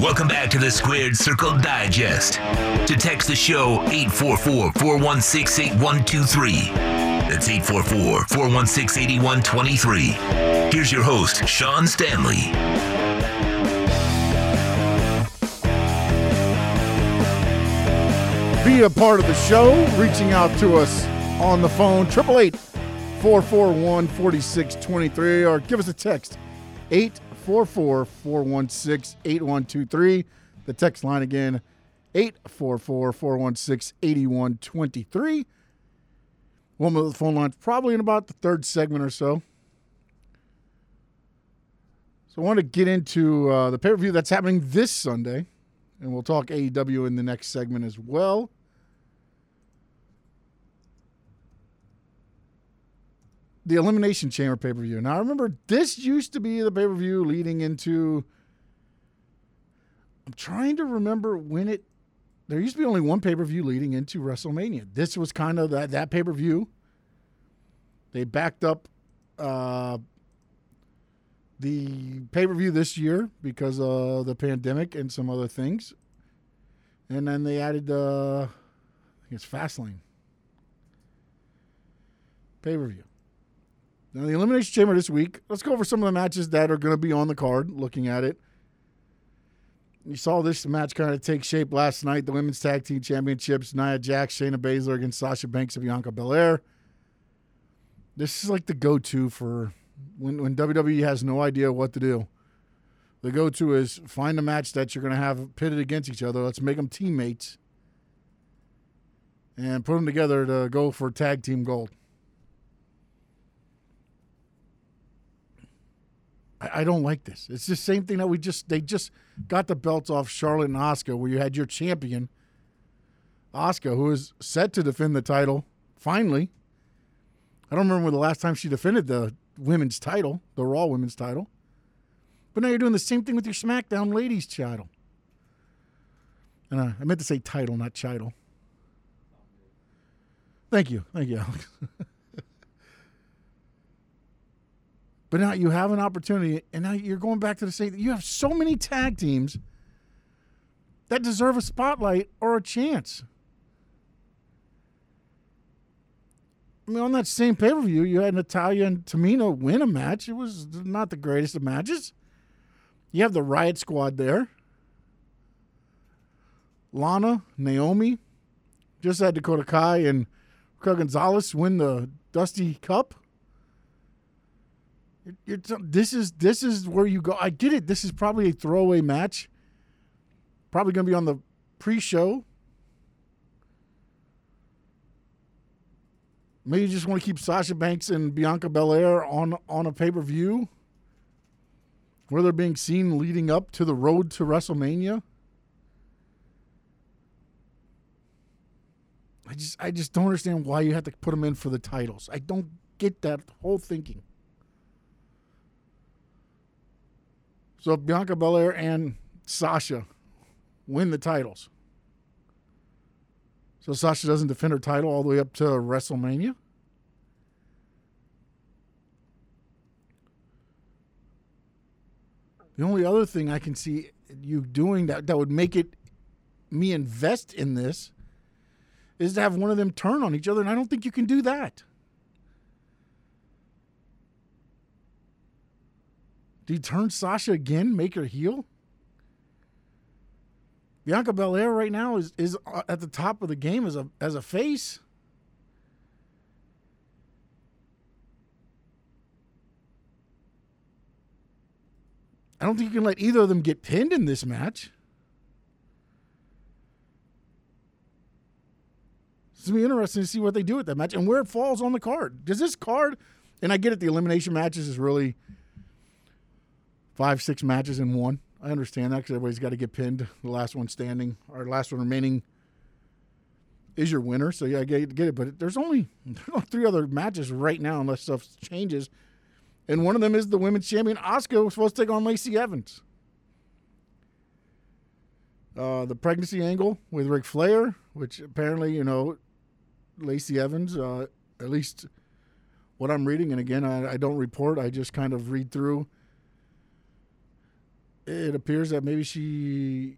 Welcome back to the Squared Circle Digest. To text the show 844 416 8123. That's 844 416 8123. Here's your host, Sean Stanley. Be a part of the show, reaching out to us on the phone, 888 441 4623, or give us a text, 844 416 8123. The text line again, 844 416 8123. One of the phone lines probably in about the third segment or so. So I want to get into uh, the pay per view that's happening this Sunday, and we'll talk AEW in the next segment as well. The Elimination Chamber pay per view. Now, I remember this used to be the pay per view leading into. I'm trying to remember when it. There used to be only one pay per view leading into WrestleMania. This was kind of that, that pay per view. They backed up uh, the pay per view this year because of the pandemic and some other things. And then they added, uh, I think it's Fastlane pay per view. Now, the Elimination Chamber this week, let's go over some of the matches that are going to be on the card, looking at it. You saw this match kind of take shape last night. The Women's Tag Team Championships, Nia Jax, Shayna Baszler against Sasha Banks and Bianca Belair. This is like the go to for when, when WWE has no idea what to do. The go to is find a match that you're going to have pitted against each other. Let's make them teammates and put them together to go for tag team gold. I, I don't like this. It's the same thing that we just they just got the belts off Charlotte and Asuka, where you had your champion, Asuka, who is set to defend the title finally. I don't remember the last time she defended the women's title, the Raw women's title. But now you're doing the same thing with your SmackDown ladies title. And uh, I meant to say title, not title. Thank you. Thank you, Alex. But now you have an opportunity, and now you're going back to the same. You have so many tag teams that deserve a spotlight or a chance. I mean, on that same pay per view, you had Natalya and Tamina win a match. It was not the greatest of matches. You have the Riot Squad there. Lana, Naomi, just had Dakota Kai and Gonzalez win the Dusty Cup. You're, you're, this is this is where you go. I get it. This is probably a throwaway match. Probably going to be on the pre-show. Maybe you just want to keep Sasha Banks and Bianca Belair on on a pay-per-view where they're being seen leading up to the road to WrestleMania. I just I just don't understand why you have to put them in for the titles. I don't get that whole thinking. So Bianca Belair and Sasha win the titles. So Sasha doesn't defend her title all the way up to WrestleMania. The only other thing I can see you doing that that would make it me invest in this is to have one of them turn on each other, and I don't think you can do that. Do you turn Sasha again, make her heel? Bianca Belair right now is is uh, at the top of the game as a as a face. I don't think you can let either of them get pinned in this match. It's gonna be interesting to see what they do with that match and where it falls on the card. Does this card, and I get it, the elimination matches is really five, six matches in one. I understand that because everybody's got to get pinned. The last one standing or last one remaining is your winner. So yeah, I get, get it. But there's only three other matches right now, unless stuff changes. And one of them is the women's champion. Asuka was supposed to take on Lacey Evans. Uh, the pregnancy angle with Ric Flair, which apparently, you know, Lacey Evans, uh, at least what I'm reading, and again, I, I don't report, I just kind of read through it appears that maybe she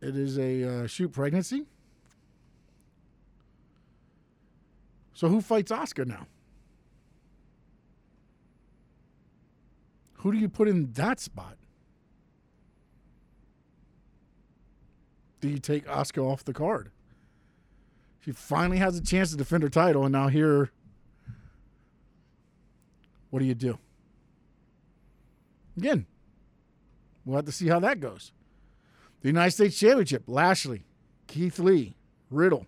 it is a uh, shoot pregnancy. So who fights Asuka now? Who do you put in that spot? Do you take Asuka off the card? She finally has a chance to defend her title, and now here, what do you do? Again, we'll have to see how that goes. The United States Championship, Lashley, Keith Lee, Riddle.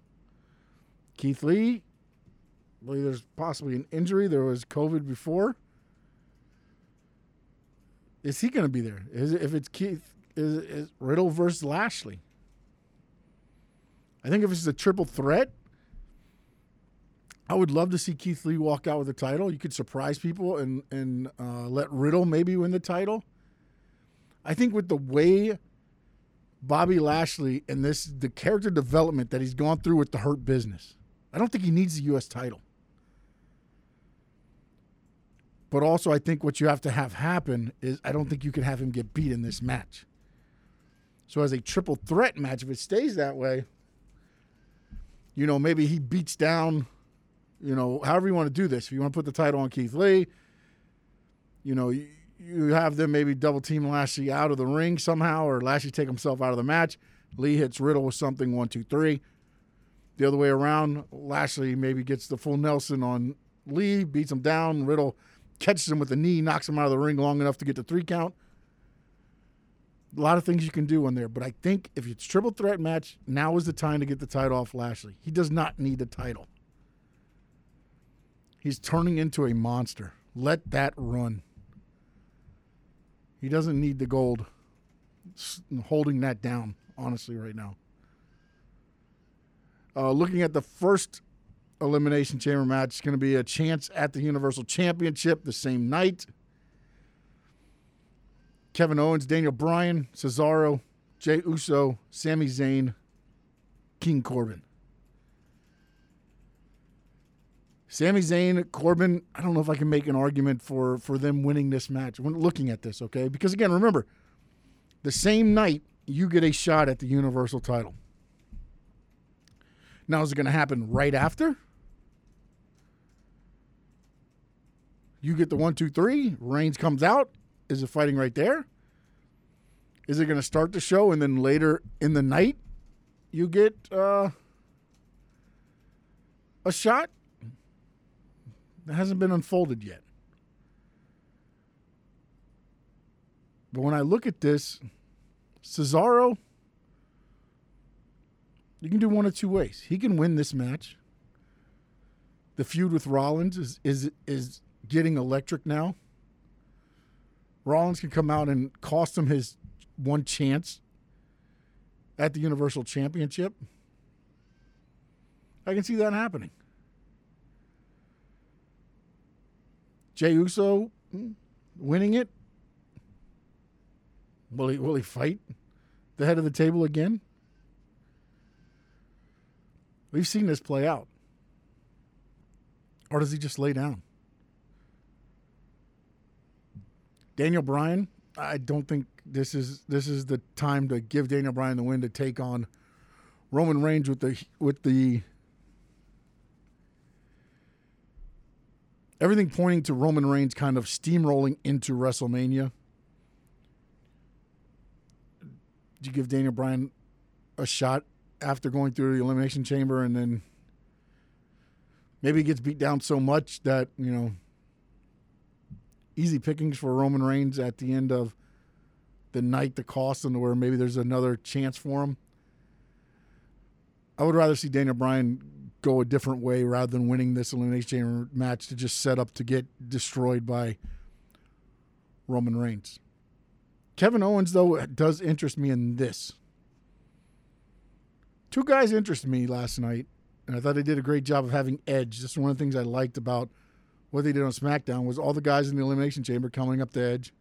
Keith Lee, I believe there's possibly an injury. There was COVID before. Is he going to be there? Is if it's Keith, is, is Riddle versus Lashley? I think if it's a triple threat, I would love to see Keith Lee walk out with the title. You could surprise people and and uh, let Riddle maybe win the title. I think with the way Bobby Lashley and this the character development that he's gone through with the Hurt Business, I don't think he needs the U.S. title. But also, I think what you have to have happen is I don't think you can have him get beat in this match. So, as a triple threat match, if it stays that way, you know, maybe he beats down, you know, however you want to do this. If you want to put the title on Keith Lee, you know, you, you have them maybe double team Lashley out of the ring somehow, or Lashley take himself out of the match. Lee hits Riddle with something one, two, three. The other way around, Lashley maybe gets the full Nelson on Lee, beats him down. Riddle catches him with the knee, knocks him out of the ring long enough to get the three count a lot of things you can do on there. But I think if it's triple threat match, now is the time to get the title off Lashley. He does not need the title. He's turning into a monster. Let that run. He doesn't need the gold holding that down, honestly, right now. Uh, looking at the first Elimination Chamber match, it's going to be a chance at the Universal Championship the same night. Kevin Owens, Daniel Bryan, Cesaro, Jey Uso, Sami Zayn, King Corbin. Sami Zayn, Corbin, I don't know if I can make an argument for, for them winning this match when looking at this, okay? Because again, remember, the same night you get a shot at the Universal title. Now, is it going to happen right after? You get the one, two, three. Reigns comes out. Is it fighting right there? Is it going to start the show and then later in the night you get uh, a shot? That hasn't been unfolded yet. But when I look at this, Cesaro, you can do one of two ways. He can win this match. The feud with Rollins is is is getting electric now. Rollins can come out and cost him his one chance at the Universal Championship. I can see that happening. Jey Uso hmm, winning it. Will he will he fight the head of the table again? We've seen this play out. Or does he just lay down? Daniel Bryan, I don't think this is this is the time to give Daniel Bryan the win to take on Roman Reigns with the with the everything pointing to Roman Reigns kind of steamrolling into WrestleMania. Do you give Daniel Bryan a shot after going through the elimination chamber and then maybe he gets beat down so much that, you know, easy pickings for Roman Reigns at the end of the night to cost to where maybe there's another chance for him. I would rather see Daniel Bryan go a different way rather than winning this Elimination Chamber match to just set up to get destroyed by Roman Reigns. Kevin Owens, though, does interest me in this. Two guys interested me last night, and I thought they did a great job of having Edge. This is one of the things I liked about – what they did on SmackDown was all the guys in the Elimination Chamber coming up the edge,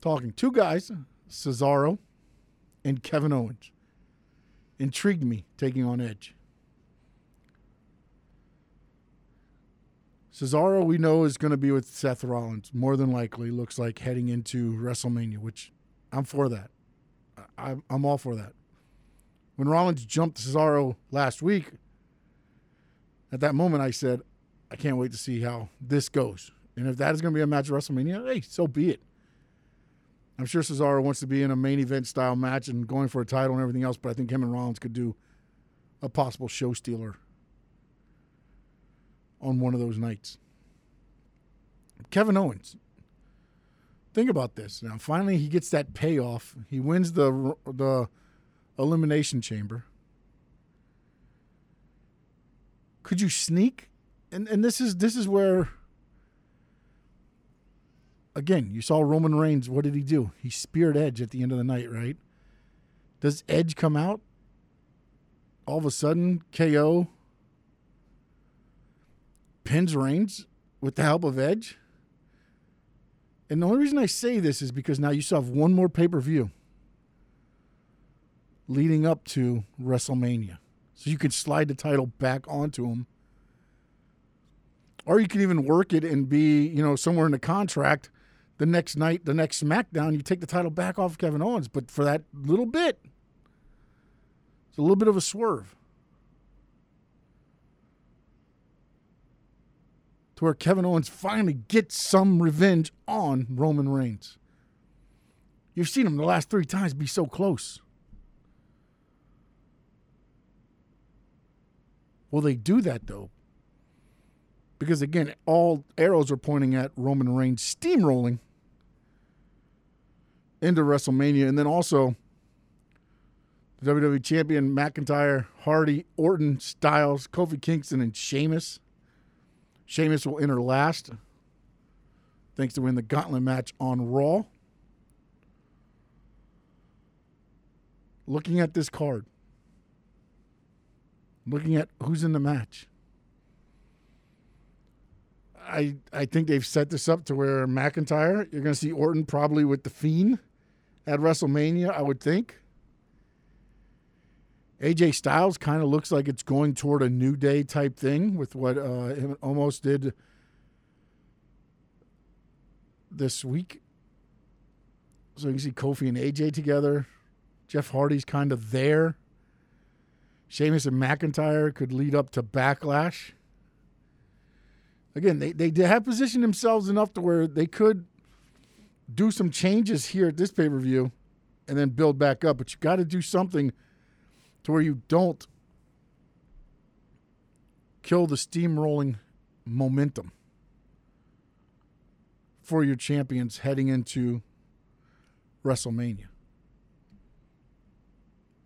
talking. Two guys, Cesaro and Kevin Owens, intrigued me taking on Edge. Cesaro, we know, is going to be with Seth Rollins, more than likely, looks like heading into WrestleMania, which I'm for that. I, I'm all for that. When Rollins jumped Cesaro last week, at that moment I said, I can't wait to see how this goes. And if that is going to be a match at WrestleMania, hey, so be it. I'm sure Cesaro wants to be in a main event style match and going for a title and everything else, but I think him and Rollins could do a possible show stealer on one of those nights. Kevin Owens. Think about this. Now, finally, he gets that payoff. He wins the the elimination chamber. Could you sneak? And and this is this is where again, you saw Roman Reigns. What did he do? He speared Edge at the end of the night, right? Does Edge come out? All of a sudden, KO pins Reigns with the help of Edge. And the only reason I say this is because now you still have one more pay per view leading up to WrestleMania. So you could slide the title back onto him. Or you can even work it and be, you know, somewhere in the contract the next night, the next SmackDown, you take the title back off Kevin Owens. But for that little bit, it's a little bit of a swerve. To where Kevin Owens finally gets some revenge on Roman Reigns. You've seen him the last three times be so close. Will they do that though? Because again, all arrows are pointing at Roman Reigns steamrolling into WrestleMania. And then also the WWE Champion McIntyre, Hardy, Orton, Styles, Kofi Kingston, and Sheamus. Sheamus will enter last, thanks to win the gauntlet match on Raw. Looking at this card, looking at who's in the match. I I think they've set this up to where McIntyre, you're going to see Orton probably with the Fiend at WrestleMania, I would think. AJ Styles kind of looks like it's going toward a New Day type thing with what uh, almost did this week. So you can see Kofi and AJ together. Jeff Hardy's kind of there. Sheamus and McIntyre could lead up to Backlash. Again, they, they have positioned themselves enough to where they could do some changes here at this pay per view and then build back up. But you got to do something to where you don't kill the steamrolling momentum for your champions heading into WrestleMania.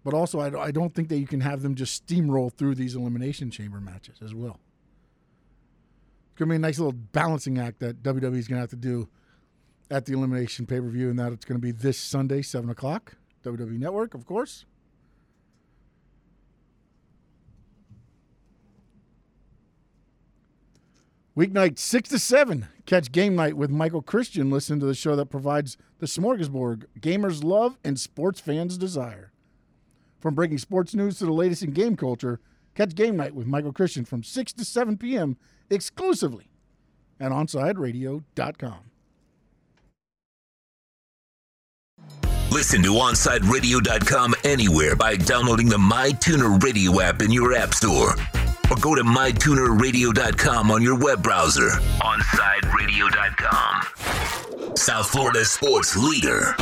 But also, I don't think that you can have them just steamroll through these Elimination Chamber matches as well. It's going to be a nice little balancing act that WWE is going to have to do at the Elimination pay per view, and that it's going to be this Sunday, 7 o'clock. WWE Network, of course. Weeknight 6 to 7. Catch game night with Michael Christian. Listen to the show that provides the smorgasbord gamers love and sports fans desire. From breaking sports news to the latest in game culture, catch game night with Michael Christian from 6 to 7 p.m. exclusively at OnsideRadio.com. Listen to OnsideRadio.com anywhere by downloading the MyTuner Radio app in your app store. Or go to MyTunerRadio.com on your web browser. OnsideRadio.com. South Florida sports leader.